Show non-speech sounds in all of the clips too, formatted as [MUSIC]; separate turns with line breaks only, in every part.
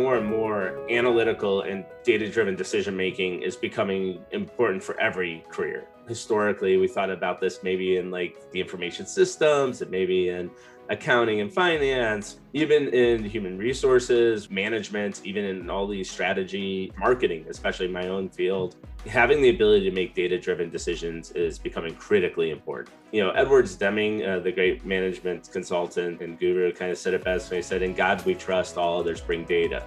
more and more analytical and data driven decision making is becoming important for every career. Historically, we thought about this maybe in like the information systems and maybe in accounting and finance, even in human resources, management, even in all these strategy, marketing, especially my own field. Having the ability to make data driven decisions is becoming critically important. You know, Edwards Deming, uh, the great management consultant and guru, kind of said it best when he said, In God we trust, all others bring data.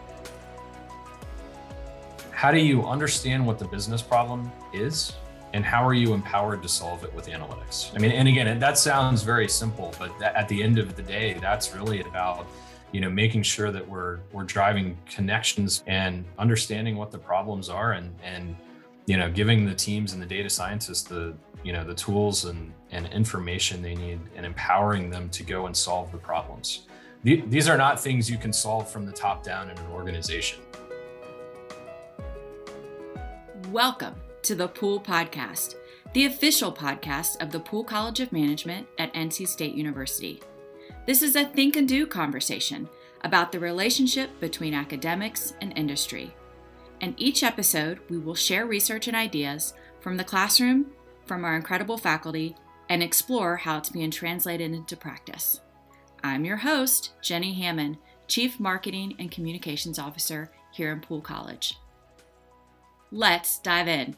How do you understand what the business problem is and how are you empowered to solve it with analytics? I mean and again that sounds very simple but at the end of the day that's really about you know making sure that we're we're driving connections and understanding what the problems are and and you know giving the teams and the data scientists the you know the tools and and information they need and empowering them to go and solve the problems. These are not things you can solve from the top down in an organization.
Welcome to the Poole Podcast, the official podcast of the Poole College of Management at NC State University. This is a think and do conversation about the relationship between academics and industry. In each episode, we will share research and ideas from the classroom, from our incredible faculty, and explore how it's being translated into practice. I'm your host, Jenny Hammond, Chief Marketing and Communications Officer here in Poole College. Let's dive in.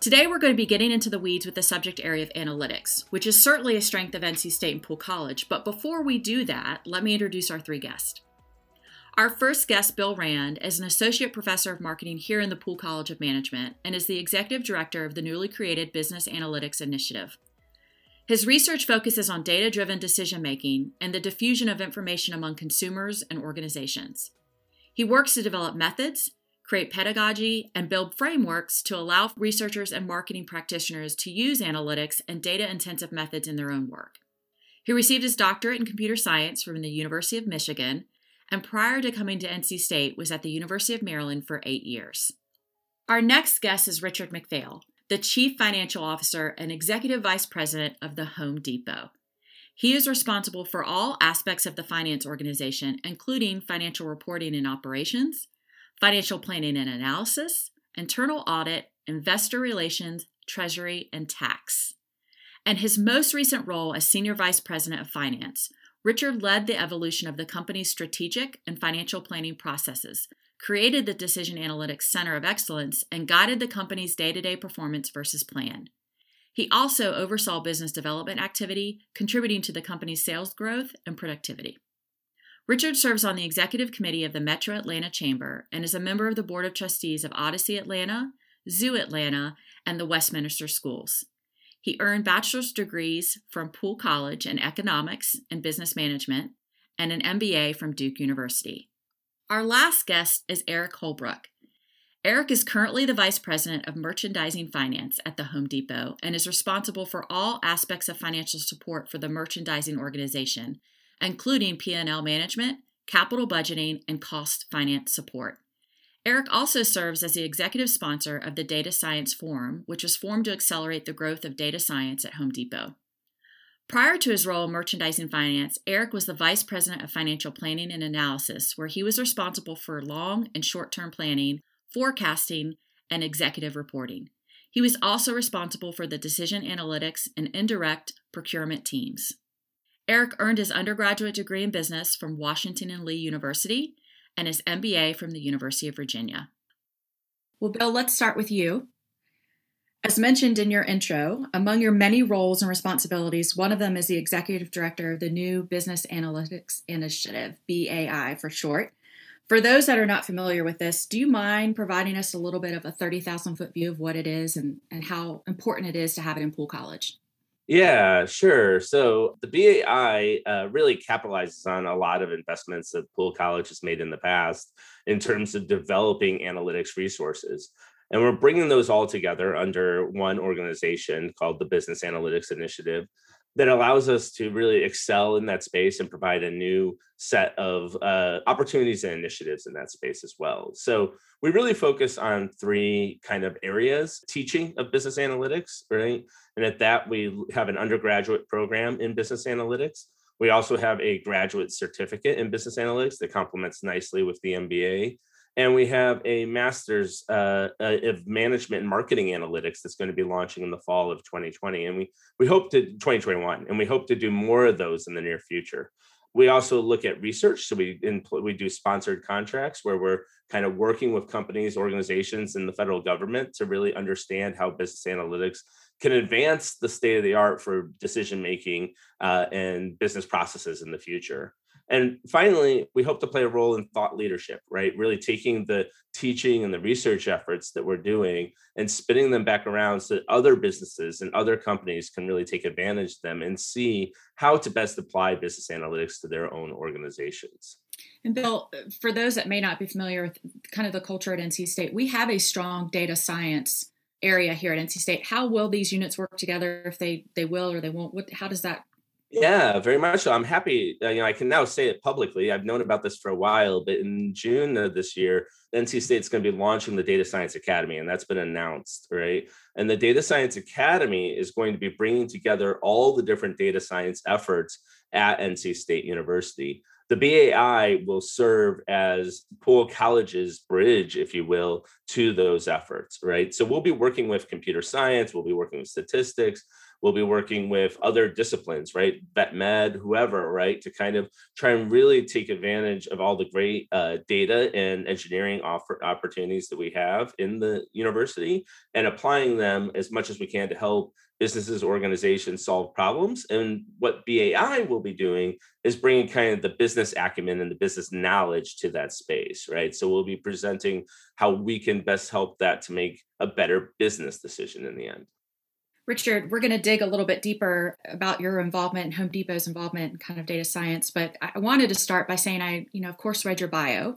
Today, we're going to be getting into the weeds with the subject area of analytics, which is certainly a strength of NC State and Poole College. But before we do that, let me introduce our three guests. Our first guest, Bill Rand, is an associate professor of marketing here in the Poole College of Management and is the executive director of the newly created Business Analytics Initiative. His research focuses on data driven decision making and the diffusion of information among consumers and organizations. He works to develop methods, create pedagogy, and build frameworks to allow researchers and marketing practitioners to use analytics and data intensive methods in their own work. He received his doctorate in computer science from the University of Michigan, and prior to coming to NC State was at the University of Maryland for eight years. Our next guest is Richard McPhail, the Chief Financial Officer and Executive Vice President of the Home Depot. He is responsible for all aspects of the finance organization, including financial reporting and operations, financial planning and analysis, internal audit, investor relations, treasury, and tax. And his most recent role as Senior Vice President of Finance, Richard led the evolution of the company's strategic and financial planning processes, created the Decision Analytics Center of Excellence, and guided the company's day to day performance versus plan. He also oversaw business development activity, contributing to the company's sales growth and productivity. Richard serves on the executive committee of the Metro Atlanta Chamber and is a member of the Board of Trustees of Odyssey Atlanta, Zoo Atlanta, and the Westminster Schools. He earned bachelor's degrees from Poole College in economics and business management and an MBA from Duke University. Our last guest is Eric Holbrook. Eric is currently the Vice President of Merchandising Finance at the Home Depot and is responsible for all aspects of financial support for the merchandising organization, including P&L management, capital budgeting, and cost finance support. Eric also serves as the executive sponsor of the Data Science Forum, which was formed to accelerate the growth of data science at Home Depot. Prior to his role in merchandising finance, Eric was the vice president of financial planning and analysis, where he was responsible for long and short term planning, forecasting, and executive reporting. He was also responsible for the decision analytics and indirect procurement teams. Eric earned his undergraduate degree in business from Washington and Lee University and his MBA from the University of Virginia. Well, Bill, let's start with you. As mentioned in your intro, among your many roles and responsibilities, one of them is the executive director of the new Business Analytics Initiative, BAI for short. For those that are not familiar with this, do you mind providing us a little bit of a 30,000 foot view of what it is and, and how important it is to have it in Poole College?
Yeah, sure. So the BAI uh, really capitalizes on a lot of investments that Poole College has made in the past in terms of developing analytics resources. And we're bringing those all together under one organization called the Business Analytics Initiative that allows us to really excel in that space and provide a new set of uh, opportunities and initiatives in that space as well. So we really focus on three kind of areas teaching of business analytics, right? And at that, we have an undergraduate program in business analytics. We also have a graduate certificate in business analytics that complements nicely with the MBA. And we have a master's uh, uh, of management and marketing analytics that's going to be launching in the fall of 2020. And we, we hope to 2021, and we hope to do more of those in the near future. We also look at research. So we impl- we do sponsored contracts where we're kind of working with companies, organizations, and the federal government to really understand how business analytics can advance the state of the art for decision making uh, and business processes in the future. And finally, we hope to play a role in thought leadership, right? Really taking the teaching and the research efforts that we're doing and spinning them back around so that other businesses and other companies can really take advantage of them and see how to best apply business analytics to their own organizations.
And Bill, for those that may not be familiar with kind of the culture at NC State, we have a strong data science area here at NC State. How will these units work together if they they will or they won't? What how does that
yeah, very much so. I'm happy. Uh, you know, I can now say it publicly. I've known about this for a while, but in June of this year, NC State's going to be launching the Data Science Academy, and that's been announced, right? And the Data Science Academy is going to be bringing together all the different data science efforts at NC State University. The BAI will serve as Poole College's bridge, if you will, to those efforts, right? So we'll be working with computer science, we'll be working with statistics, we'll be working with other disciplines, right? Vet med, whoever, right? To kind of try and really take advantage of all the great uh, data and engineering offer opportunities that we have in the university and applying them as much as we can to help businesses, organizations solve problems. And what BAI will be doing is bringing kind of the business acumen and the business knowledge to that space, right? So we'll be presenting how we can best help that to make a better business decision in the end.
Richard, we're going to dig a little bit deeper about your involvement and Home Depot's involvement in kind of data science. But I wanted to start by saying I, you know, of course, read your bio,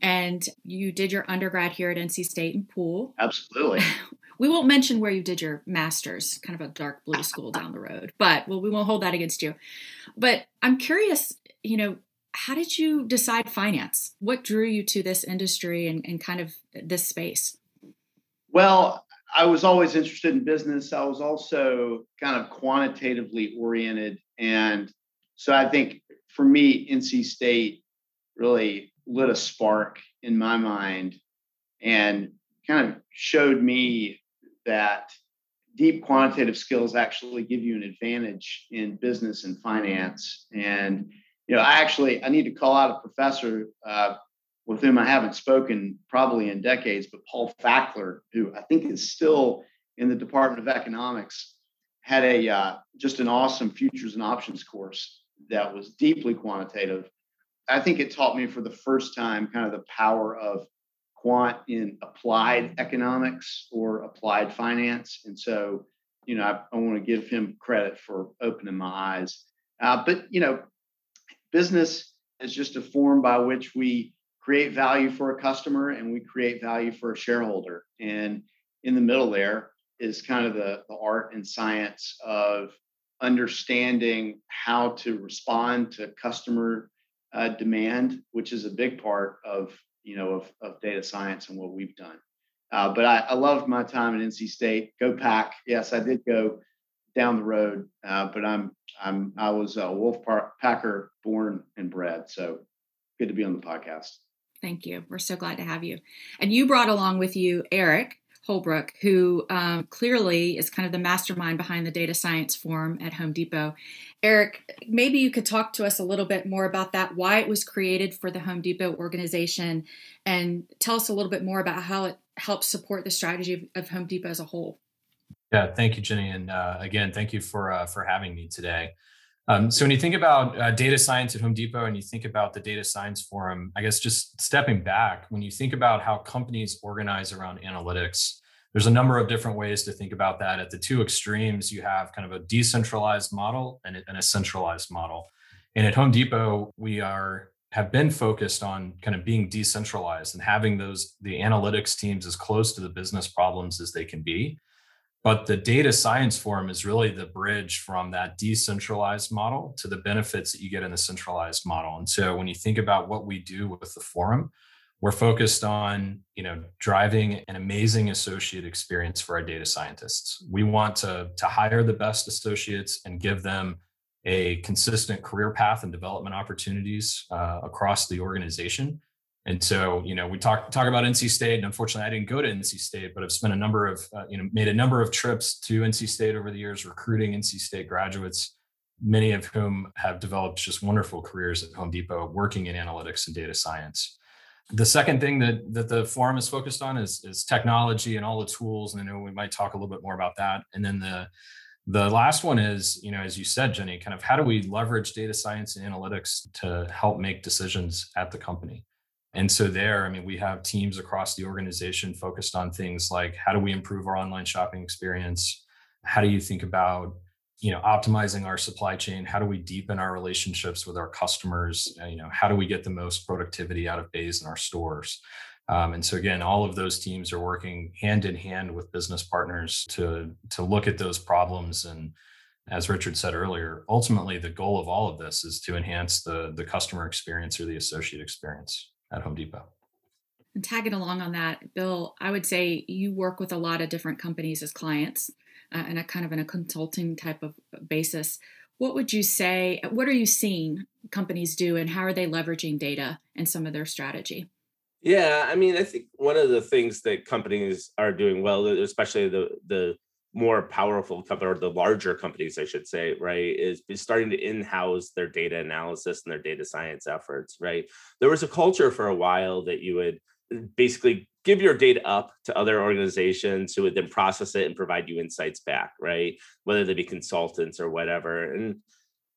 and you did your undergrad here at NC State in Poole.
Absolutely. [LAUGHS]
we won't mention where you did your master's, kind of a dark blue [LAUGHS] school down the road, but well, we won't hold that against you. But I'm curious, you know, how did you decide finance? What drew you to this industry and, and kind of this space?
Well, I was always interested in business. I was also kind of quantitatively oriented. And so I think for me, NC State really lit a spark in my mind and kind of showed me that deep quantitative skills actually give you an advantage in business and finance. And you know, I actually I need to call out a professor uh, with whom I haven't spoken probably in decades, but Paul Fackler, who I think is still in the Department of Economics, had a uh, just an awesome futures and options course that was deeply quantitative. I think it taught me for the first time kind of the power of quant in applied economics or applied finance. And so, you know, I, I want to give him credit for opening my eyes. Uh, but, you know, business is just a form by which we create value for a customer and we create value for a shareholder. And in the middle there is kind of the, the art and science of understanding how to respond to customer uh, demand, which is a big part of you know of, of data science and what we've done. Uh, but I, I loved my time at NC State. Go Pack! Yes, I did go down the road, uh, but I'm I'm I was a Wolf Packer born and bred. So good to be on the podcast.
Thank you. We're so glad to have you. And you brought along with you Eric Holbrook, who um, clearly is kind of the mastermind behind the data science forum at Home Depot. Eric, maybe you could talk to us a little bit more about that, why it was created for the Home Depot organization, and tell us a little bit more about how it helps support the strategy of, of Home Depot as a whole.
Yeah, thank you, Jenny, and uh, again, thank you for uh, for having me today. Um, so when you think about uh, data science at Home Depot and you think about the data science forum, I guess just stepping back, when you think about how companies organize around analytics, there's a number of different ways to think about that. At the two extremes, you have kind of a decentralized model and a centralized model. And at Home Depot, we are have been focused on kind of being decentralized and having those the analytics teams as close to the business problems as they can be but the data science forum is really the bridge from that decentralized model to the benefits that you get in the centralized model. And so when you think about what we do with the forum, we're focused on you know driving an amazing associate experience for our data scientists we want to to hire the best associates and give them a consistent career path and development opportunities uh, across the organization. And so, you know, we talk talk about NC State, and unfortunately, I didn't go to NC State, but I've spent a number of, uh, you know, made a number of trips to NC State over the years, recruiting NC State graduates, many of whom have developed just wonderful careers at Home Depot, working in analytics and data science. The second thing that that the forum is focused on is is technology and all the tools, and I know we might talk a little bit more about that. And then the the last one is, you know, as you said, Jenny, kind of how do we leverage data science and analytics to help make decisions at the company? And so there, I mean, we have teams across the organization focused on things like how do we improve our online shopping experience? How do you think about, you know, optimizing our supply chain? How do we deepen our relationships with our customers? You know, how do we get the most productivity out of bays in our stores? Um, and so again, all of those teams are working hand in hand with business partners to to look at those problems. And as Richard said earlier, ultimately the goal of all of this is to enhance the the customer experience or the associate experience at Home Depot.
And tagging along on that, Bill, I would say you work with a lot of different companies as clients, uh, and a kind of in a consulting type of basis. What would you say? What are you seeing companies do, and how are they leveraging data and some of their strategy?
Yeah, I mean, I think one of the things that companies are doing well, especially the the more powerful company or the larger companies, I should say, right, is, is starting to in-house their data analysis and their data science efforts, right? There was a culture for a while that you would uh, basically give your data up to other organizations who would then process it and provide you insights back, right? Whether they be consultants or whatever. And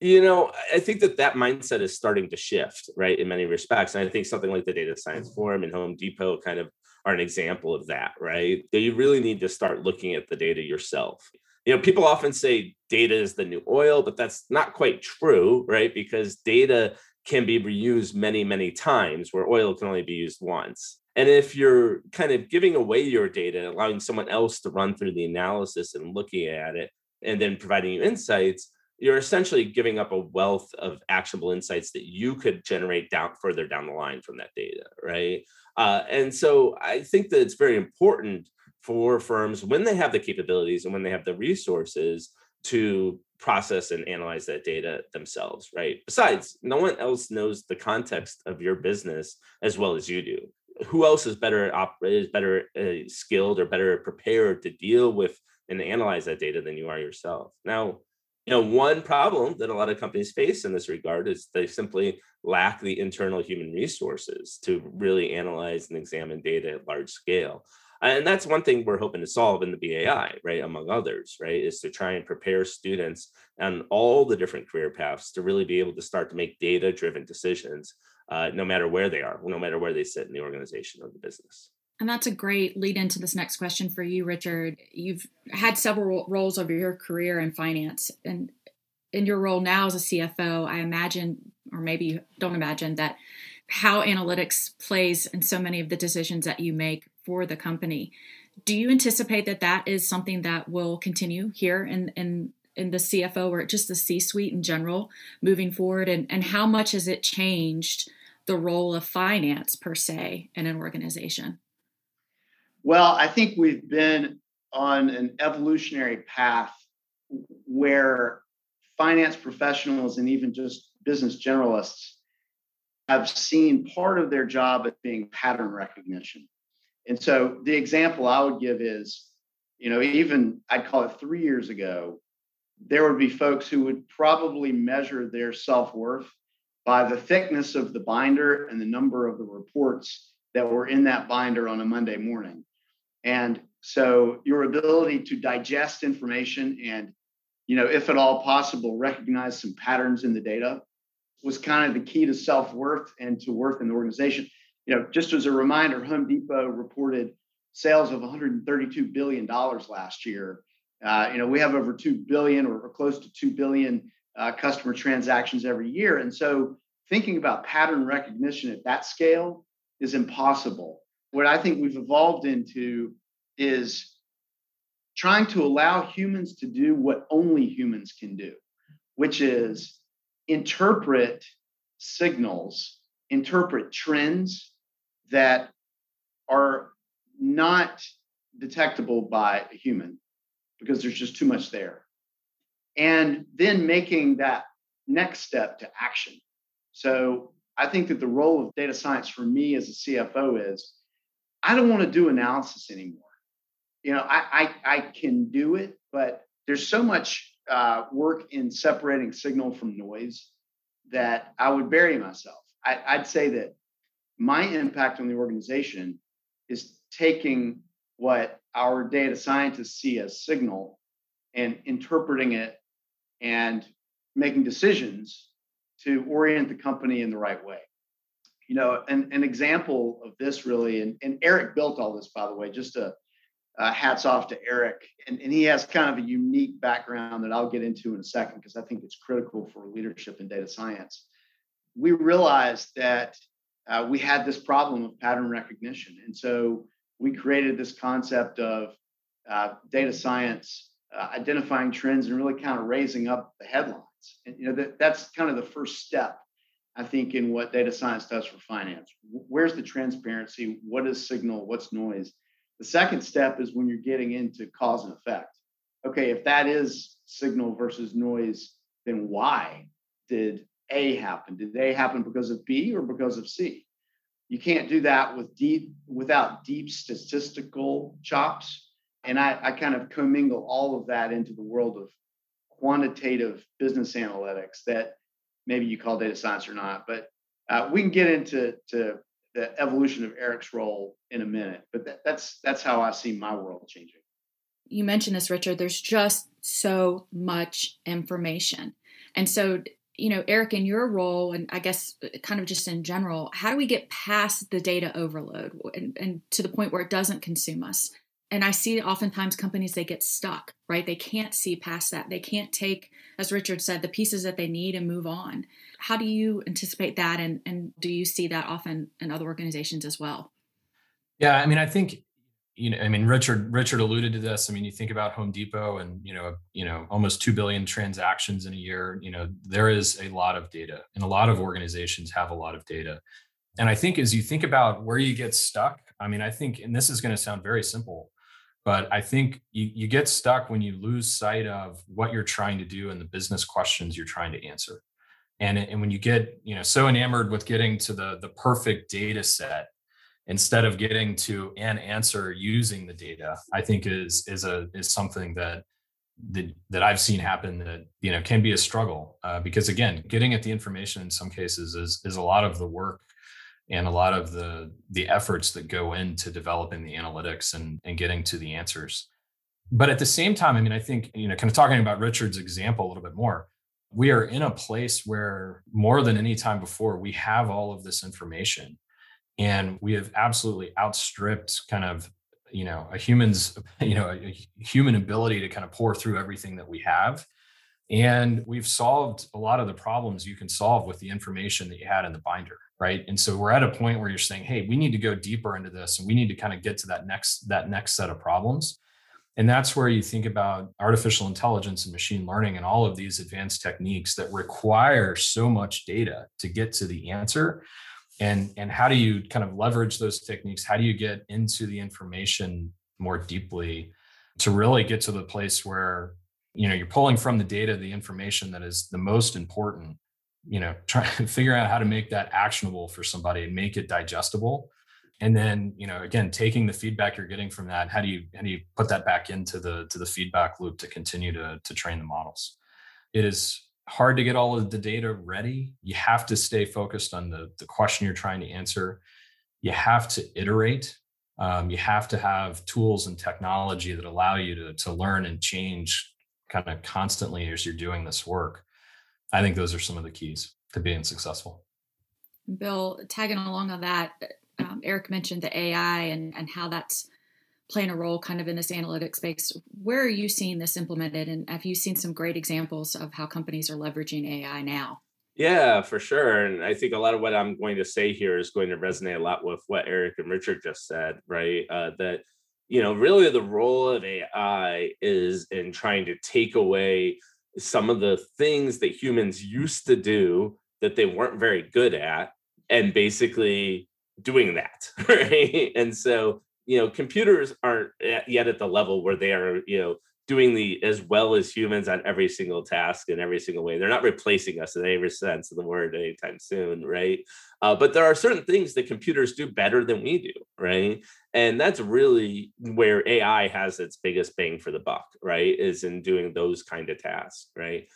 you know, I think that that mindset is starting to shift, right, in many respects. And I think something like the Data Science Forum and Home Depot kind of are an example of that, right? You really need to start looking at the data yourself. You know, people often say data is the new oil, but that's not quite true, right? Because data can be reused many, many times where oil can only be used once. And if you're kind of giving away your data, allowing someone else to run through the analysis and looking at it, and then providing you insights, you're essentially giving up a wealth of actionable insights that you could generate down further down the line from that data right? Uh, and so i think that it's very important for firms when they have the capabilities and when they have the resources to process and analyze that data themselves right? Besides no one else knows the context of your business as well as you do. Who else is better is better uh, skilled or better prepared to deal with and analyze that data than you are yourself? Now you know one problem that a lot of companies face in this regard is they simply lack the internal human resources to really analyze and examine data at large scale. And that's one thing we're hoping to solve in the bai right among others right is to try and prepare students on all the different career paths to really be able to start to make data driven decisions uh, no matter where they are no matter where they sit in the organization or the business
and that's a great lead into this next question for you, Richard. You've had several roles over your career in finance, and in your role now as a CFO, I imagine, or maybe you don't imagine, that how analytics plays in so many of the decisions that you make for the company. Do you anticipate that that is something that will continue here in in in the CFO or just the C-suite in general moving forward? And and how much has it changed the role of finance per se in an organization?
Well, I think we've been on an evolutionary path where finance professionals and even just business generalists have seen part of their job as being pattern recognition. And so the example I would give is, you know, even I'd call it three years ago, there would be folks who would probably measure their self worth by the thickness of the binder and the number of the reports that were in that binder on a Monday morning. And so your ability to digest information and, you know, if at all possible, recognize some patterns in the data was kind of the key to self-worth and to worth in the organization. You know, just as a reminder, Home Depot reported sales of 132 billion dollars last year. Uh, you know, we have over 2 billion or, or close to 2 billion uh, customer transactions every year. And so thinking about pattern recognition at that scale is impossible what I think we've evolved into is trying to allow humans to do what only humans can do, which is interpret signals, interpret trends that are not detectable by a human because there's just too much there. And then making that next step to action. So I think that the role of data science for me as a CFO is I don't want to do analysis anymore. You know, I I, I can do it, but there's so much uh, work in separating signal from noise that I would bury myself. I, I'd say that my impact on the organization is taking what our data scientists see as signal and interpreting it and making decisions to orient the company in the right way. You know, an, an example of this really, and, and Eric built all this, by the way, just a, uh, hats off to Eric. And, and he has kind of a unique background that I'll get into in a second because I think it's critical for leadership in data science. We realized that uh, we had this problem of pattern recognition. And so we created this concept of uh, data science, uh, identifying trends and really kind of raising up the headlines. And you know that, that's kind of the first step, I think, in what data science does for finance. Where's the transparency? What is signal? What's noise? The second step is when you're getting into cause and effect. Okay, if that is signal versus noise, then why did A happen? Did A happen because of B or because of C? You can't do that with deep without deep statistical chops. And I, I kind of commingle all of that into the world of quantitative business analytics that maybe you call data science or not, but uh, we can get into to the evolution of Eric's role in a minute, but that, that's that's how I see my world changing.
You mentioned this, Richard. There's just so much information, and so you know, Eric, in your role, and I guess uh, kind of just in general, how do we get past the data overload and, and to the point where it doesn't consume us? And I see oftentimes companies they get stuck, right? They can't see past that. They can't take, as Richard said, the pieces that they need and move on. How do you anticipate that, and and do you see that often in other organizations as well?
Yeah, I mean, I think you know, I mean, Richard Richard alluded to this. I mean, you think about Home Depot and you know, you know, almost two billion transactions in a year. You know, there is a lot of data, and a lot of organizations have a lot of data. And I think as you think about where you get stuck, I mean, I think, and this is going to sound very simple, but I think you, you get stuck when you lose sight of what you're trying to do and the business questions you're trying to answer. And, and when you get you know so enamored with getting to the the perfect data set instead of getting to an answer using the data, I think is is a is something that that, that I've seen happen that you know can be a struggle uh, because again, getting at the information in some cases is is a lot of the work and a lot of the the efforts that go into developing the analytics and and getting to the answers. But at the same time i mean i think you know kind of talking about richard's example a little bit more we are in a place where more than any time before we have all of this information. And we have absolutely outstripped kind of you know a human's [LAUGHS] you know a human ability to kind of pore through everything that we have. And we've solved a lot of the problems you can solve with the information that you had in the binder right? And so we're at a point where you're saying hey we need to go deeper into this and we need to kind of get to that next that next set of problems. And that's where you think about artificial intelligence and machine learning and all of these advanced techniques that require so much data to get to the answer. And and how do you kind of leverage those techniques? How do you get into the information more deeply to really get to the place where you know you're pulling from the data the information that is the most important you know [LAUGHS] try to figure out how to make that actionable for somebody and make it digestible. And then you know again taking the feedback you're getting from that how do you how do you put that back into the to the feedback loop to continue to to train the models? It is hard to get all of the data ready. You have to stay focused on the the question you're trying to answer. You have to iterate. Um, you have to have tools and technology that allow you to to learn and change kind of constantly as you're doing this work I think those are some of the keys to being successful.
Bill, tagging along on that, um, Eric mentioned the AI and, and how that's playing a role kind of in this analytics space. Where are you seeing this implemented? And have you seen some great examples of how companies are leveraging AI now?
Yeah, for sure. And I think a lot of what I'm going to say here is going to resonate a lot with what Eric and Richard just said, right? Uh, that, you know, really the role of AI is in trying to take away some of the things that humans used to do that they weren't very good at and basically doing that [LAUGHS] right? And so you know computers aren't yet at the level where they are you know doing the as well as humans on every single task in every single way. They're not replacing us in any sense of the word anytime soon, right? Uh, but there are certain things that computers do better than we do, right? And that's really where AI has its biggest bang for the buck, right? Is in doing those kind of tasks, right?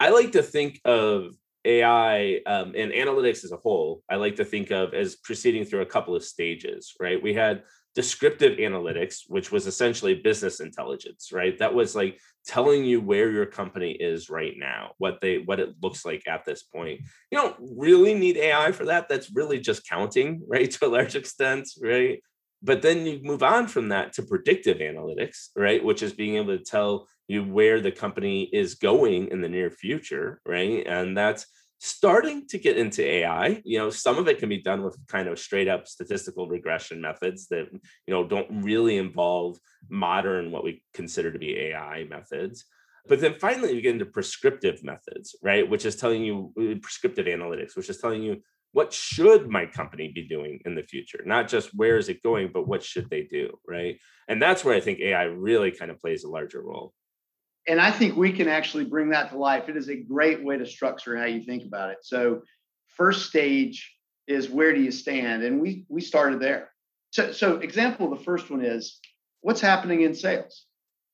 I like to think of AI um, and analytics as a whole, I like to think of as proceeding through a couple of stages, right? We had descriptive analytics, which was essentially business intelligence, right? That was like telling you where your company is right now, what they what it looks like at this point. You don't really need AI for that. That's really just counting, [LAUGHS] right? To a large extent, right? But then you move on from that to predictive analytics, right? Which is being able to tell you where the company is going in the near future, right? And that's starting to get into AI. You know, some of it can be done with kind of straight up statistical regression methods that, you know, don't really involve modern, what we consider to be AI methods. But then finally, you get into prescriptive methods, right? Which is telling you uh, prescriptive analytics, which is telling you what should my company be doing in the future not just where is it going but what should they do right and that's where i think ai really kind of plays a larger role
and I think we can actually bring that to life. It is a great way to structure how you think about it. So, first stage is where do you stand, and we we started there. So, so example, the first one is what's happening in sales,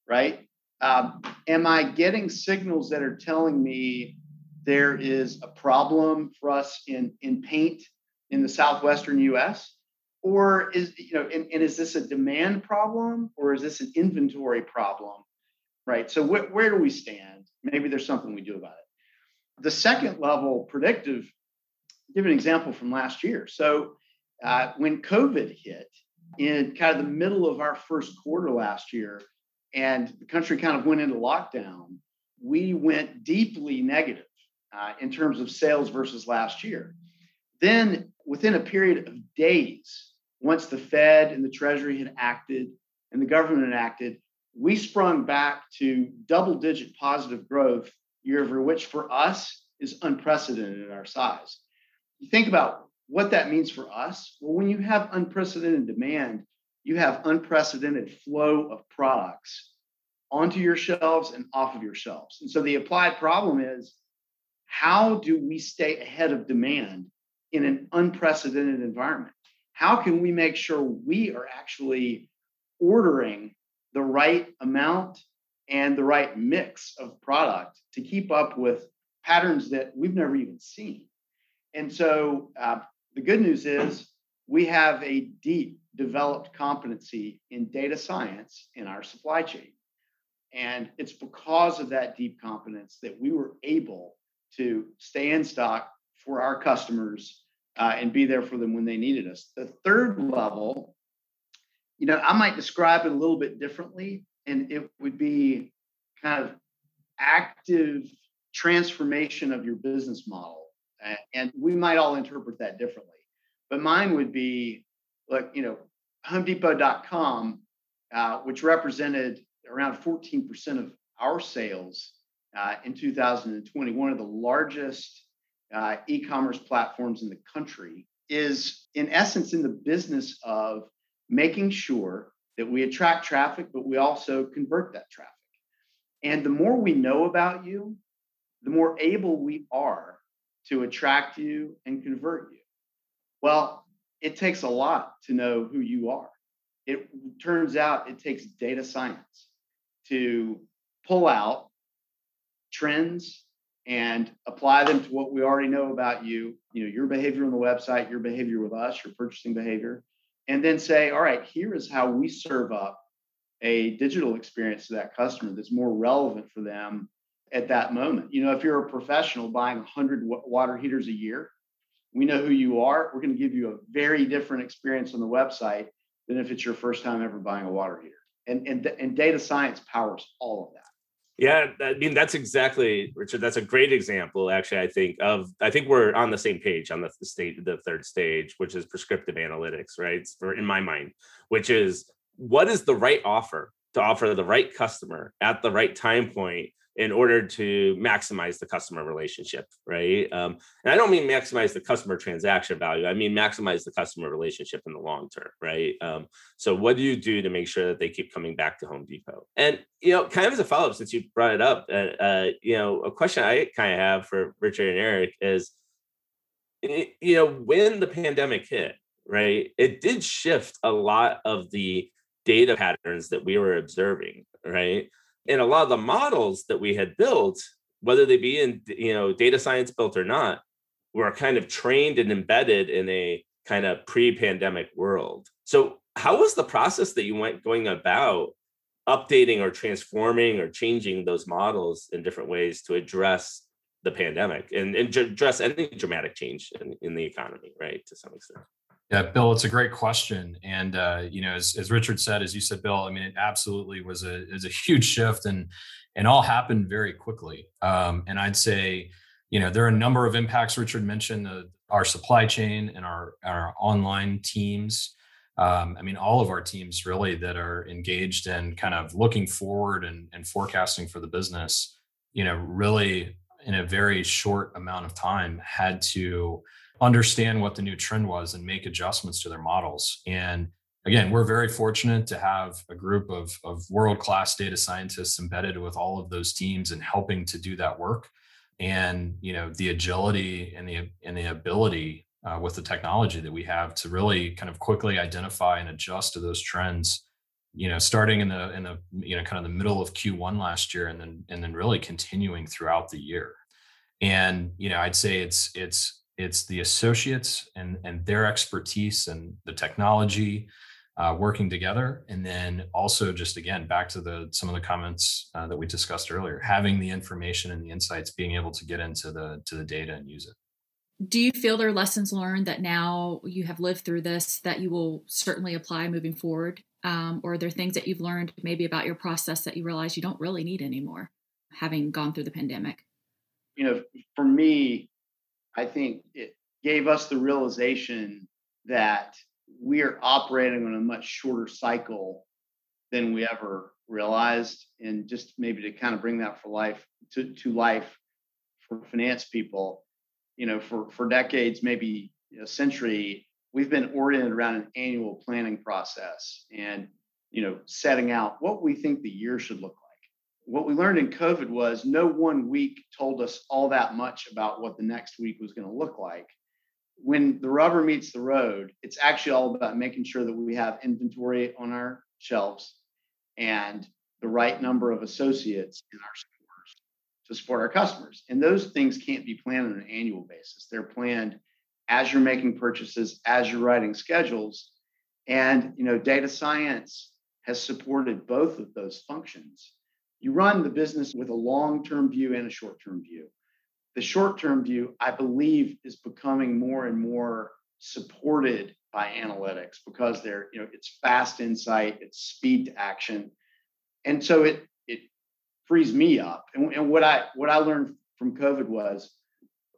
right? Um, am I getting signals that are telling me there is a problem for us in in paint in the southwestern U.S. Or is you know, and, and is this a demand problem or is this an inventory problem? Right? So wh- where do we stand? Maybe there's something we do about it. The second level, predictive, give an example from last year. So uh, when COVID hit in kind of the middle of our first quarter last year, and the country kind of went into lockdown, we went deeply negative uh, in terms of sales versus last year. Then, within a period of days, once the Fed and the Treasury had acted and the government had acted, we sprung back to double digit positive growth year over, which for us is unprecedented in our size. You think about what that means for us. Well, when you have unprecedented demand, you have unprecedented flow of products onto your shelves and off of your shelves. And so the applied problem is how do we stay ahead of demand in an unprecedented environment? How can we make sure we are actually ordering the right amount and the right mix of product to keep up with patterns that we've never even seen. And so uh, the good news is we have a deep developed competency in data science in our supply chain. And it's because of that deep competence that we were able to stay in stock for our customers uh, and be there for them when they needed us. The third level you know, I might describe it a little bit differently, and it would be kind of active transformation of your business model. And we might all interpret that differently. But mine would be like, you know, HomeDepot.com, uh, which represented around 14% of our sales uh, in 2020, one of the largest uh, e commerce platforms in the country, is in essence in the business of making sure that we attract traffic, but we also convert that traffic. And the more we know about you, the more able we are to attract you and convert you. Well, it takes a lot to know who you are. It turns out it takes data science to pull out trends and apply them to what we already know about you, you know, your behavior on the website, your behavior with us, your purchasing behavior, and then say, all right, here is how we serve up a digital experience to that customer that's more relevant for them at that moment. You know, if you're a professional buying 100 water heaters a year, we know who you are. We're going to give you a very different experience on the website than if it's your first time ever buying a water heater. And, and, and data science powers all of that.
Yeah, I mean that's exactly Richard. That's a great example, actually. I think of. I think we're on the same page on the state the third stage, which is prescriptive analytics, right? For in my mind, which is what is the right offer to offer the right customer at the right time point in order to maximize the customer relationship, right? Um, and I don't mean maximize the customer transaction value. I mean maximize the customer relationship in the long term, right? Um, so what do you do to make sure that they keep coming back to Home Depot? And you know, kind of as a follow up, since you brought it up, uh, uh, you know, a question I kind of have for Richard and Eric is, you know, when the pandemic hit, right, it did shift a lot of the data patterns that we were observing, right? And a lot of the models that we had built, whether they be in you know data science built or not, were kind of trained and embedded in a kind of pre-pandemic world. So how was the process that you went going about updating or transforming or changing those models in different ways to address the pandemic and, and address any dramatic change in, in the economy, right? To some extent.
Yeah, Bill, it's a great question, and uh, you know, as, as Richard said, as you said, Bill, I mean, it absolutely was a is a huge shift, and and all happened very quickly. Um, and I'd say, you know, there are a number of impacts. Richard mentioned the, our supply chain and our our online teams. Um, I mean, all of our teams really that are engaged in kind of looking forward and, and forecasting for the business. You know, really in a very short amount of time had to understand what the new trend was and make adjustments to their models. And again, we're very fortunate to have a group of, of world class data scientists embedded with all of those teams and helping to do that work. And you know the agility and the and the ability uh, with the technology that we have to really kind of quickly identify and adjust to those trends you know starting in the in the you know kind of the middle of q1 last year and then and then really continuing throughout the year and you know i'd say it's it's it's the associates and and their expertise and the technology uh, working together. And then also just again back to the some of the comments uh, that we discussed earlier having the information and the insights being able to get into the to the data and use it.
Do you feel there are lessons learned that now you have lived through this that you will certainly apply moving forward? Um, or are there things that you've learned maybe about your process that you realize you don't really need anymore having gone through the pandemic?
You know for me I think it gave us the realization that we are operating on a much shorter cycle than we ever realized. And just maybe to kind of bring that for life to, to life for finance people, you know, for, for decades, maybe a century, we've been oriented around an annual planning process and, you know, setting out what we think the year should look what we learned in COVID was no one week told us all that much about what the next week was going to look like. When the rubber meets the road, it's actually all about making sure that we have inventory on our shelves and the right number of associates in our stores to support our customers. And those things can't be planned on an annual basis. They're planned as you're making purchases, as you're writing schedules. And you know, data science has supported both of those functions you run the business with a long term view and a short term view. The short term view, I believe, is becoming more and more supported by analytics because they're, you know, it's fast insight, it's speed to action. And so it it frees me up. And, and what I what I learned from COVID was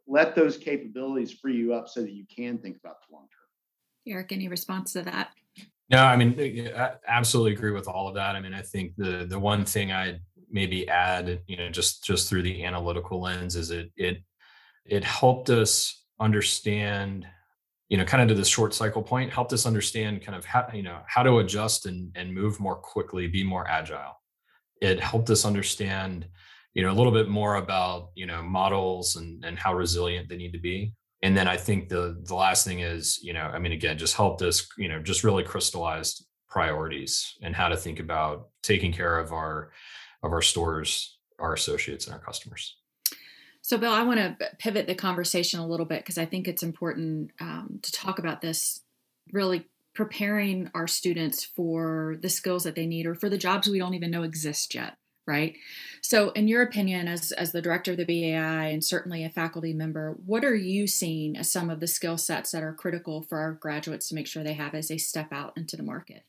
let those capabilities free you up so that you can think about the long term.
Eric, any response to that?
No, I mean, I absolutely agree with all of that. I mean, I think the the one thing I maybe add, you know, just just through the analytical lens is it it it helped us understand, you know, kind of to the short cycle point, helped us understand kind of how, you know, how to adjust and and move more quickly, be more agile. It helped us understand, you know, a little bit more about, you know, models and and how resilient they need to be. And then I think the the last thing is, you know, I mean, again, just helped us, you know, just really crystallized priorities and how to think about taking care of our of our stores, our associates, and our customers.
So, Bill, I want to pivot the conversation a little bit because I think it's important um, to talk about this really preparing our students for the skills that they need or for the jobs we don't even know exist yet right so in your opinion as as the director of the bai and certainly a faculty member what are you seeing as some of the skill sets that are critical for our graduates to make sure they have as they step out into the market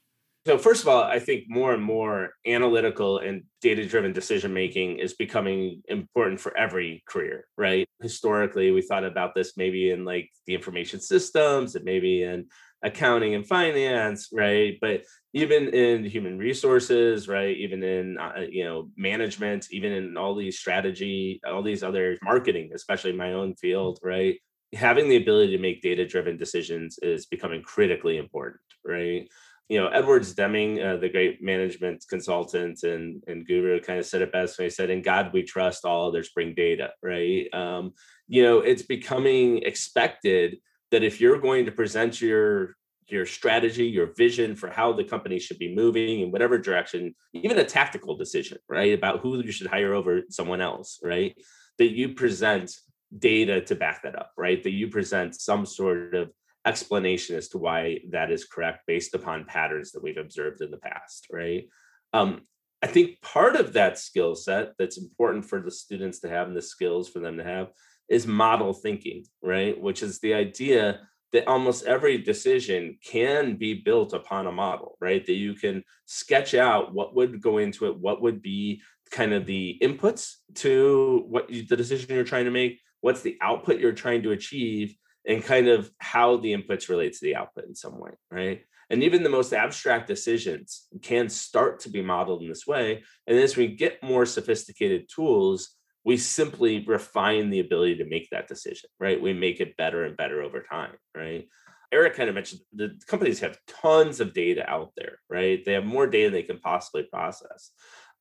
so first of all, I think more and more analytical and data-driven decision making is becoming important for every career, right? Historically, we thought about this maybe in like the information systems and maybe in accounting and finance, right? But even in human resources, right? Even in uh, you know management, even in all these strategy, all these other marketing, especially my own field, right? Having the ability to make data-driven decisions is becoming critically important, right? You know, Edwards Deming, uh, the great management consultant and, and guru, kind of said it best when he said, "In God we trust; all others bring data." Right? Um, you know, it's becoming expected that if you're going to present your your strategy, your vision for how the company should be moving in whatever direction, even a tactical decision, right, about who you should hire over someone else, right, that you present data to back that up, right, that you present some sort of explanation as to why that is correct based upon patterns that we've observed in the past, right? Um, I think part of that skill set that's important for the students to have and the skills for them to have is model thinking, right? Which is the idea that almost every decision can be built upon a model, right? That you can sketch out what would go into it, what would be kind of the inputs to what you, the decision you're trying to make, what's the output you're trying to achieve, and kind of how the inputs relate to the output in some way, right? And even the most abstract decisions can start to be modeled in this way. And as we get more sophisticated tools, we simply refine the ability to make that decision, right? We make it better and better over time, right? Eric kind of mentioned the companies have tons of data out there, right? They have more data than they can possibly process.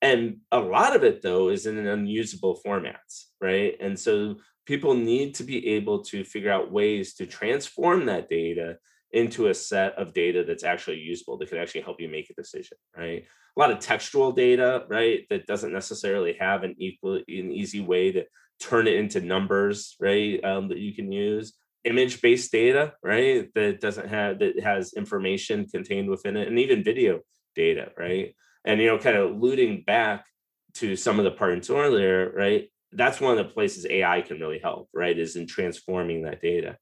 And a lot of it, though, is in an unusable formats, right? And so people need to be able to figure out ways to transform that data into a set of data that's actually usable that can actually help you make a decision right? A lot of textual data right that doesn't necessarily have an equal an easy way to turn it into numbers right um, that you can use. Image based data right that doesn't have that has information contained within it and even video data right and you know kind of alluding back to some of the parts earlier right that's one of the places ai can really help right is in transforming that data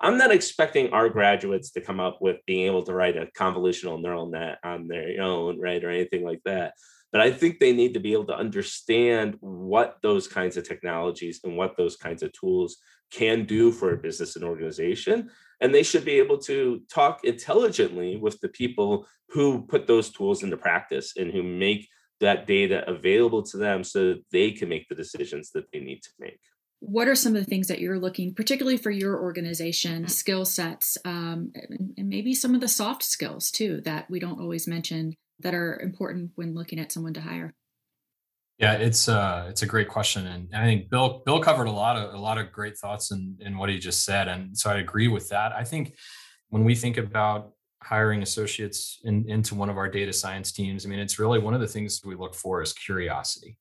I'm not expecting our graduates to come up with being able to write a convolutional neural net on their own, right, or anything like that. But I think they need to be able to understand what those kinds of technologies and what those kinds of tools can do for a business and organization. And they should be able to talk intelligently with the people who put those tools into practice and who make that data available to them so that they can make the decisions that they need to make
what are some of the things that you're looking particularly for your organization mm-hmm. skill sets um, and maybe some of the soft skills too that we don't always mention that are important when looking at someone to hire
yeah it's uh it's a great question and i think bill bill covered a lot of a lot of great thoughts in in what he just said and so i agree with that. I think when we think about hiring associates in, into one of our data science teams i mean it's really one of the things we look for is curiosity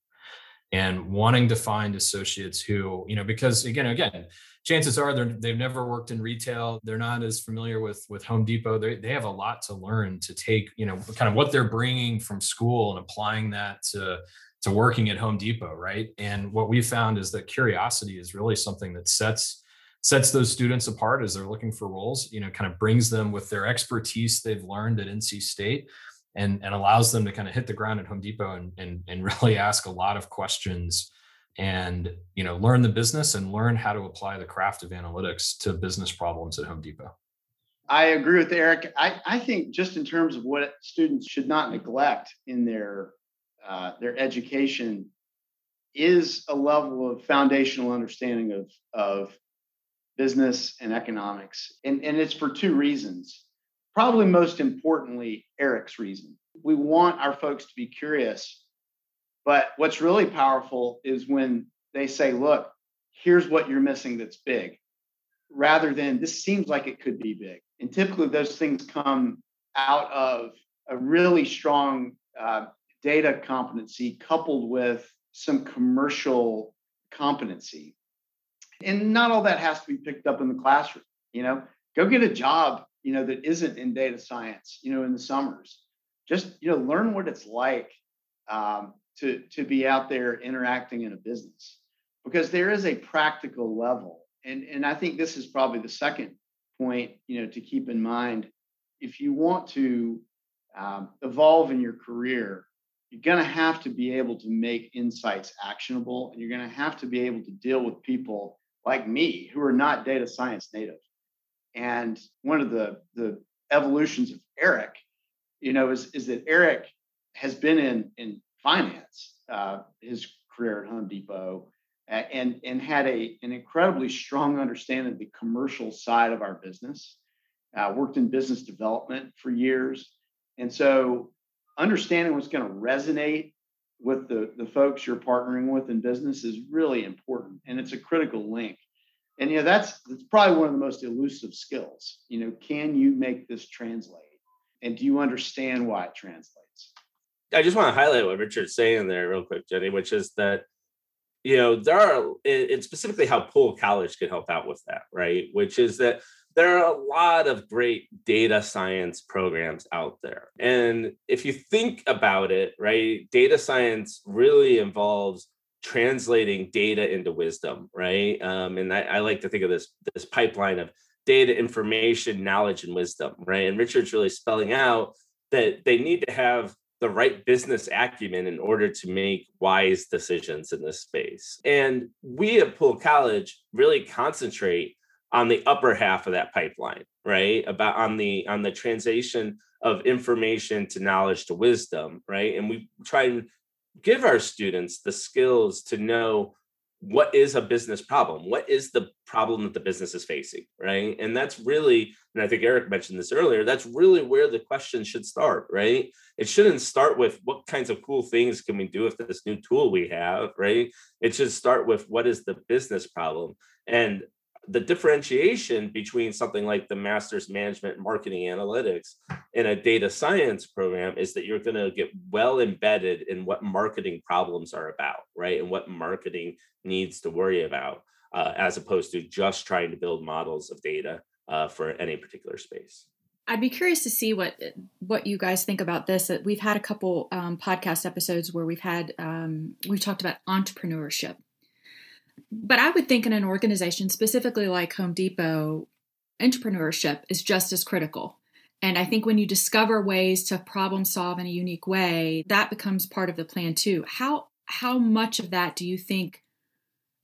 and wanting to find associates who you know because again again chances are they're, they've never worked in retail they're not as familiar with with home depot they, they have a lot to learn to take you know kind of what they're bringing from school and applying that to to working at home depot right and what we found is that curiosity is really something that sets sets those students apart as they're looking for roles you know kind of brings them with their expertise they've learned at nc state and, and allows them to kind of hit the ground at Home Depot and, and, and [LAUGHS] really ask a lot of questions and you know learn the business and learn how to apply the craft of analytics to business problems at Home Depot.
I agree with Eric. I, I think just in terms of what students should not neglect in their uh, their education is a level of foundational understanding of of business and economics, and and it's for two reasons probably most importantly, Eric's reason. We want our folks to be curious. But what's really powerful is when they say, look, here's what you're missing that's big, rather than this seems like it could be big. And typically, those things come out of a really strong uh, data competency coupled with some commercial competency. And not all that has to be picked up in the classroom. You know, go get a job you know, that isn't in data science, you know, in the summers. Just, you know, learn what it's like um, to, to be out there interacting in a business because there is a practical level. And, and I think this is probably the second point, you know, to keep in mind. If you want to um, evolve in your career, you're going to have to be able to make insights actionable and you're going to have to be able to deal with people like me who are not data science native and one of the, the evolutions of Eric, you know, is, is that Eric has been in in finance uh, his career at Home Depot and and had a an incredibly strong understanding of the commercial side of our business. Uh, worked in business development for years, and so understanding what's going to resonate with the the folks you're partnering with in business is really important, and it's a critical link. And you know that's that's probably one of the most elusive skills. You know, can you make this translate, and do you understand why it translates?
I just want to highlight what Richard's saying there, real quick, Jenny, which is that you know there are it's specifically how Poole College can help out with that, right? Which is that there are a lot of great data science programs out there. And if you think about it, right, data science really involves translating data into wisdom, right? Um, and I, I, like to think of this this pipeline of data, information, knowledge, and wisdom, right? And Richard's really spelling out that they need to have the right business acumen in order to make wise decisions in this space. And we at Poole College really concentrate on the upper half of that pipeline, right? About on the on the translation of information to knowledge to wisdom, right? And we try and give our students the skills to know what is a business problem? What is the problem that the business is facing right? And that's really and i think eric mentioned this earlier that's really where the question should start right? It shouldn't start with what kinds of cool things can we do with this new tool we have right? It should start with what is the business problem? And the differentiation between something like the master's management marketing analytics and a data science program is that you're going to get well embedded in what marketing problems are about right? And what marketing needs to worry about uh, as opposed to just trying to build models of data uh, for any particular space.
I'd be curious to see what what you guys think about this. We've had a couple um, podcast episodes where we've had um, we've talked about entrepreneurship but I would think in an organization, specifically like Home Depot, entrepreneurship is just as critical. And I think when you discover ways to problem solve in a unique way, that becomes part of the plan too. How how much of that do you think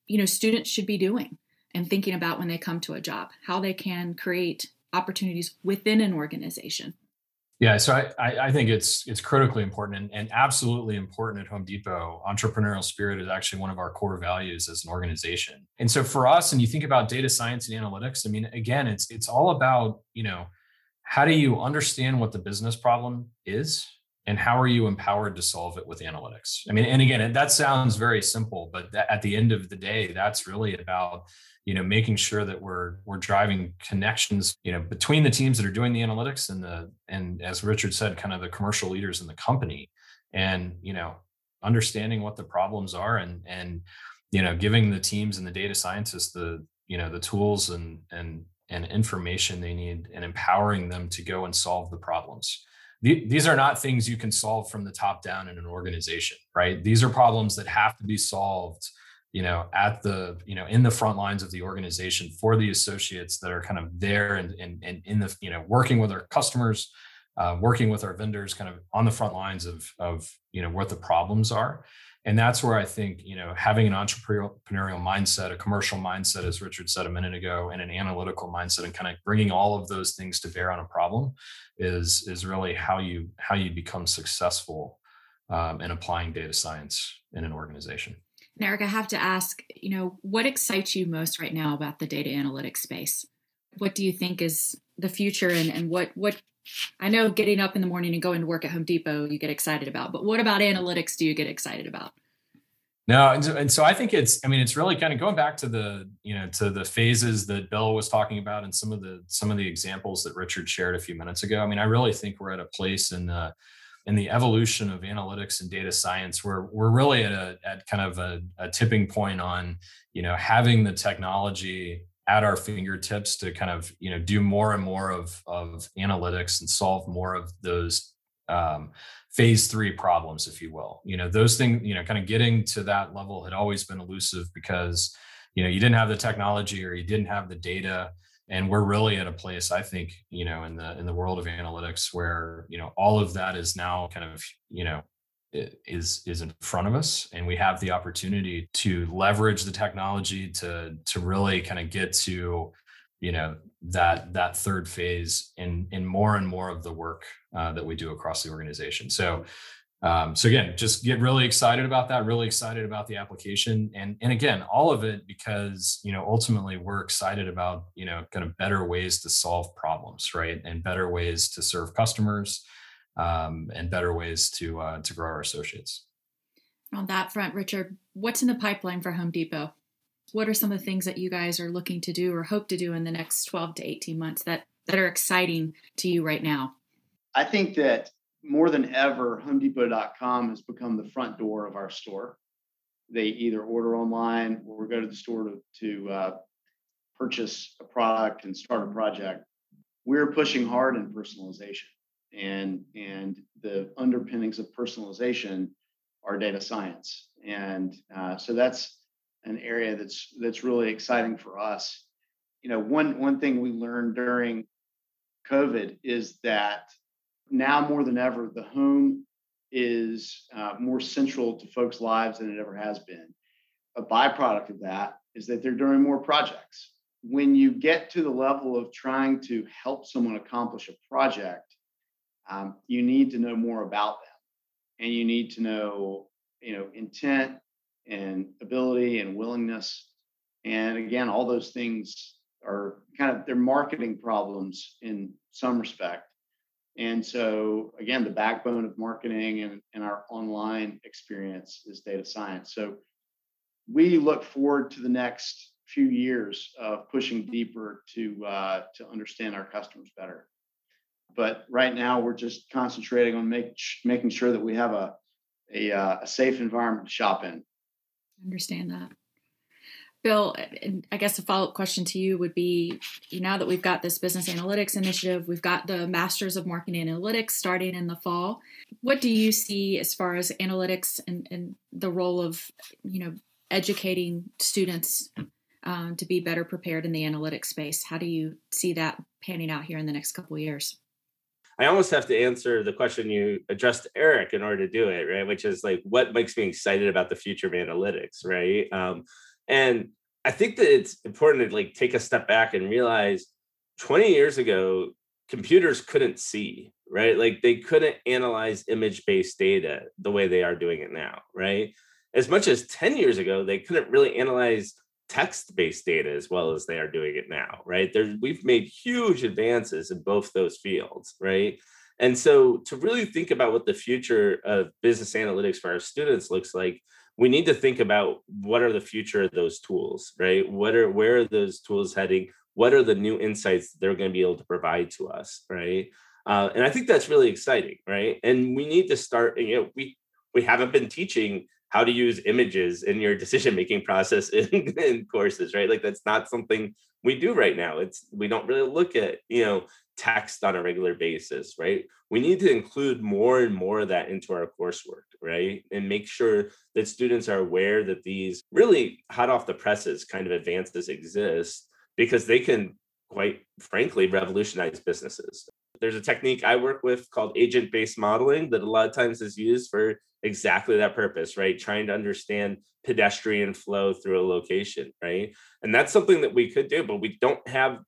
you know students should be doing and thinking about when they come to a job? How they can create opportunities within an organization?
Yeah, so I, I think it's it's critically important and, and absolutely important at Home Depot. Entrepreneurial spirit is actually one of our core values as an organization. And so for us, and you think about data science and analytics, I mean, again, it's it's all about, you know, how do you understand what the business problem is and how are you empowered to solve it with analytics? I mean, and again, that sounds very simple, but at the end of the day, that's really about you know making sure that we're we're driving connections you know between the teams that are doing the analytics and the and as richard said kind of the commercial leaders in the company. And you know understanding what the problems are and and you know giving the teams and the data scientists the you know the tools and and and information they need and empowering them to go and solve the problems. These are not things you can solve from the top down in an organization right? These are problems that have to be solved you know at the you know in the front lines of the organization for the associates that are kind of there and and, and in the you know working with our customers uh, working with our vendors kind of on the front lines of of you know what the problems are. And that's where i think you know having an entrepreneurial mindset a commercial mindset as richard said a minute ago and an analytical mindset and kind of bringing all of those things to bear on a problem is is really how you how you become successful um, in applying data science in an organization
and Eric, I have to ask, you know, what excites you most right now about the data analytics space? What do you think is the future and, and what what I know getting up in the morning and going to work at Home Depot you get excited about, but what about analytics do you get excited about?
No, and so, and so, I think it's I mean it's really kind of going back to the you know to the phases that Bill was talking about and some of the some of the examples that Richard shared a few minutes ago. I mean I really think we're at a place in the in the evolution of analytics and data science, we're we're really at a at kind of a, a tipping point on you know having the technology at our fingertips to kind of you know do more and more of of analytics and solve more of those um, phase three problems, if you will. You know those things. You know, kind of getting to that level had always been elusive because you know you didn't have the technology or you didn't have the data and we're really at a place i think you know in the in the world of analytics where you know all of that is now kind of you know is is in front of us and we have the opportunity to leverage the technology to to really kind of get to you know that that third phase in in more and more of the work uh, that we do across the organization. So um, so again just get really excited about that really excited about the application. And and again all of it because you know ultimately we're excited about you know kind of better ways to solve problems right? And better ways to serve customers um, and better ways to uh, to grow our associates.
On that front richard what's in the pipeline for home depot? What are some of the things that you guys are looking to do or hope to do in the next 12 to 18 months that that are exciting to you right now?
I think that more than ever homedepot.com has become the front door of our store. They either order online or go to the store to, to uh, purchase a product and start a project. We're pushing hard in personalization and and the underpinnings of personalization are data science. And uh, so that's an area that's that's really exciting for us. You know, one one thing we learned during COVID is that now more than ever, the home is uh, more central to folks' lives than it ever has been. A byproduct of that is that they're doing more projects. When you get to the level of trying to help someone accomplish a project, um, you need to know more about them, and you need to know, you know, intent and ability and willingness. And again, all those things are kind of they're marketing problems in some respect. And so again, the backbone of marketing and, and our online experience is data science. So we look forward to the next few years of pushing deeper to uh, to understand our customers better. But right now, we're just concentrating on make, making sure that we have a a, uh, a safe environment to shop in
understand that. Bill, I guess a follow up question to you would be now that we've got this business analytics initiative, we've got the Masters of Marketing Analytics starting in the fall. What do you see as far as analytics and, and the role of, you know, educating students um, to be better prepared in the analytics space? How do you see that panning out here in the next couple years?
I almost have to answer the question you addressed to Eric in order to do it, right? Which is like, what makes me excited about the future of analytics, right? Um, and I think that it's important to like take a step back and realize 20 years ago, computers couldn't see, right? Like they couldn't analyze image based data the way they are doing it now, right? As much as 10 years ago, they couldn't really analyze text-based data as well as they are doing it now, right? There, we've made huge advances in both those fields, right? And so to really think about what the future of business analytics for our students looks like, we need to think about what are the future of those tools, right? What are where are those tools heading? What are the new insights they're going to be able to provide to us, right? Uh, and I think that's really exciting, right? And we need to start. You know, we we haven't been teaching how to use images in your [LAUGHS] decision making process in, in, courses right? Like that's not something we do right now. It's we don't really look at you know text on a regular basis right? We need to include more and more of that into our coursework right? And make sure that students are aware that these really hot off the presses kind of advances exist because they can quite frankly revolutionize businesses there's a technique I work with called agent based modeling that a lot of times is used for exactly that purpose, right? Trying to understand pedestrian flow through a location, right? And that's something that we could do, but we don't have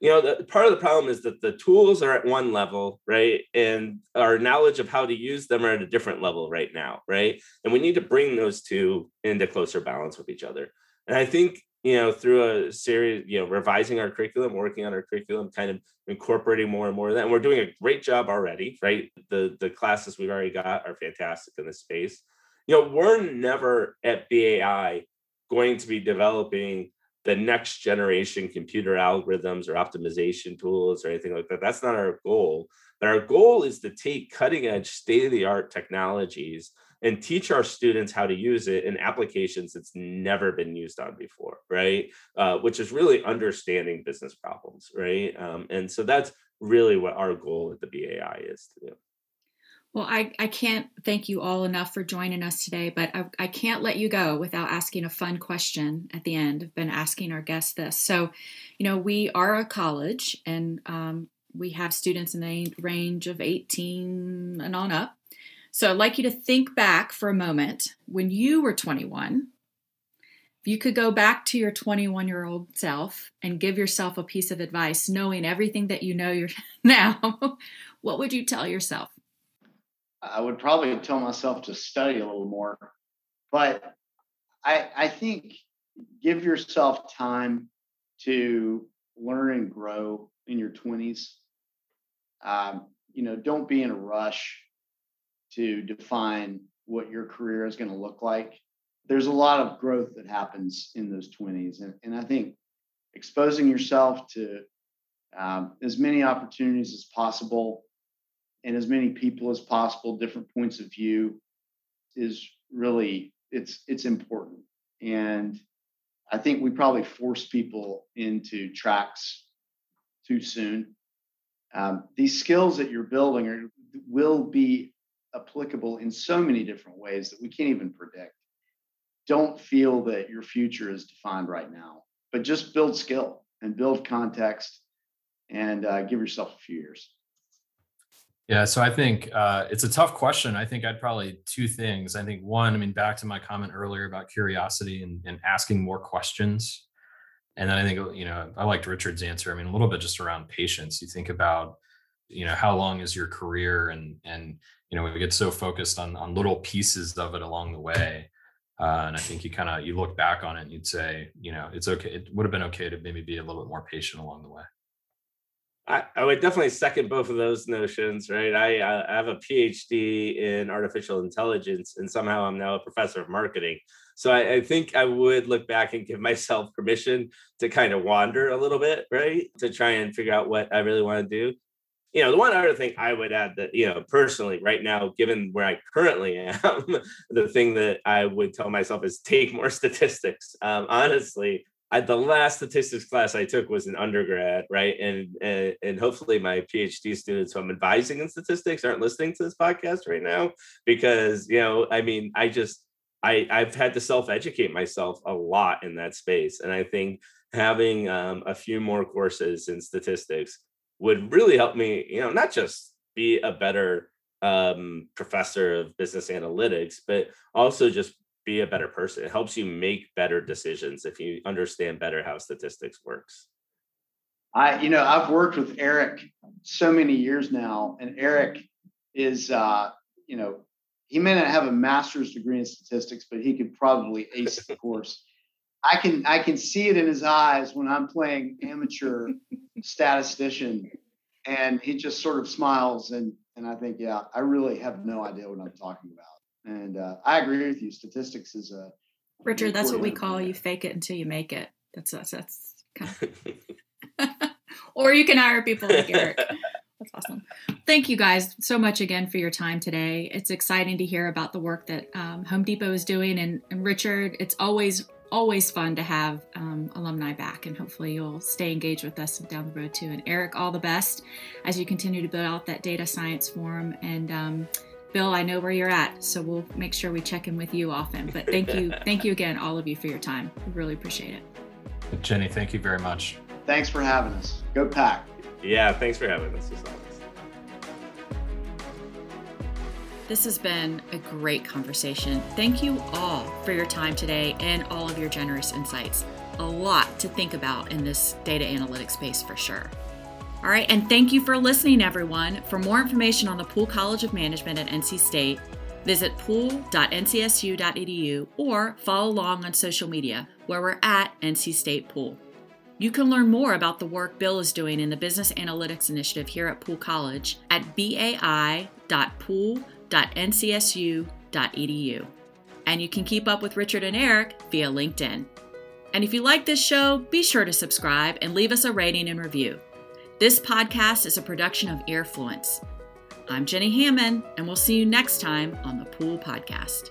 you know the, part of the problem is that the tools are at one level right and our knowledge of how to use them are at a different level right now right and we need to bring those two into closer balance with each other and i think you know, through a series, you know, revising our curriculum, working on our curriculum, kind of incorporating more and more of that. And we're doing a great job already, right? The the classes we've already got are fantastic in this space. You know, we're never at BAI going to be developing the next generation computer algorithms or optimization tools or anything like that. That's not our goal. But our goal is to take cutting edge, state of the art technologies and teach our students how to use it in applications it's never been used on before, right? Uh, which is really understanding business problems, right? Um, and so that's really what our goal at the BAI is to do.
Well, I, I can't thank you all enough for joining us today, but I, I can't let you go without asking a fun question at the end. I've been asking our guests this. So, you know, we are a college and um, we have students in the range of 18 and on up. So I'd like you to think back for a moment when you were 21. If you could go back to your 21 year old self and give yourself a piece of advice, knowing everything that you know you're [LAUGHS] now, what would you tell yourself?
I would probably tell myself to study a little more, but I, I think give yourself time to learn and grow in your 20s. Um, you know, don't be in a rush to define what your career is going to look like. There's a lot of growth that happens in those 20s. And, and I think exposing yourself to um, as many opportunities as possible and as many people as possible, different points of view is really it's it's important. And I think we probably force people into tracks too soon. Um, these skills that you're building are, will be applicable in so many different ways that we can't even predict. Don't feel that your future is defined right now, but just build skill and build context and uh, give yourself a few years.
Yeah, so I think uh, it's a tough question. I think I'd probably two things. I think one, I mean, back to my comment earlier about curiosity and, and asking more questions. And then I think, you know, I liked Richard's answer. I mean, a little bit just around patience. You think about, you know, how long is your career and, and, you know, we get so focused on, on little pieces of it along the way. Uh, and I think you kind of, you look back on it and you'd say, you know, it's okay. It would have been okay to maybe be a little bit more patient along the way.
I, I would definitely second both of those notions, right? I, I have a PhD in artificial intelligence, and somehow I'm now a professor of marketing. So I, I, think I would look back and give [LAUGHS] myself permission to kind of wander a little bit, right? To try and figure out what I really want to do. You know, the one other thing I would add that, you know, personally, right now, given where I currently [LAUGHS] am, the thing that I would tell myself is take more statistics. Um, honestly, I, the last statistics class I took was an undergrad, right? And, and and hopefully my PhD students who I'm advising in statistics aren't listening to this podcast right now because you know, I mean, I just I I've had to self educate myself a lot in that space, and I think having um, a few more courses in statistics would really help me, you know, not just be a better um, professor of business analytics, but also just be a better person. It helps you make better decisions if you understand better how statistics works.
I, you know, I've worked with Eric so many years now, and Eric is, uh, you know, he may not have a master's degree in statistics, but he could probably ace the [LAUGHS] course. I can I can see it in his eyes when I'm playing amateur statistician, and he just sort of smiles and and I think, yeah, I really have no idea what I'm talking about. And uh, I agree with you. Statistics is a
Richard. That's what we call you. Fake it until you make it. That's that's that's kind of. [LAUGHS] or you can hire people like Eric. [LAUGHS] That's awesome. Thank you guys so much again for your time today. It's exciting to hear about the work that um, Home Depot is doing, and, and, Richard, it's always always fun to have um, alumni back, and hopefully you'll stay engaged with us down the road too. And Eric, all the best as you continue to build out that data science forum and. Um, Bill, I know where you're at, so we'll make sure we check in with you often. But thank you, [LAUGHS] thank you again, all of you, for your time. We really appreciate it.
Jenny, thank you very much.
Thanks for having us. Go pack.
Yeah, thanks for having us.
This has been a great conversation. Thank you all for your time today and all of your generous insights. A lot to think about in this data analytics space for sure. All right, and thank you for listening, everyone. For more information on the Poole College of Management at NC State, visit poole.ncsu.edu or follow along on social media where we're at NC State Poole. You can learn more about the work Bill is doing in the Business Analytics Initiative here at Poole College at bai.poole.ncsu.edu. And you can keep up with Richard and Eric via LinkedIn. And if you like this show, be sure to subscribe and leave us a rating and review. This podcast is a production of Earfluence. I'm Jenny Hammond, and we'll see you next time on the Poole Podcast.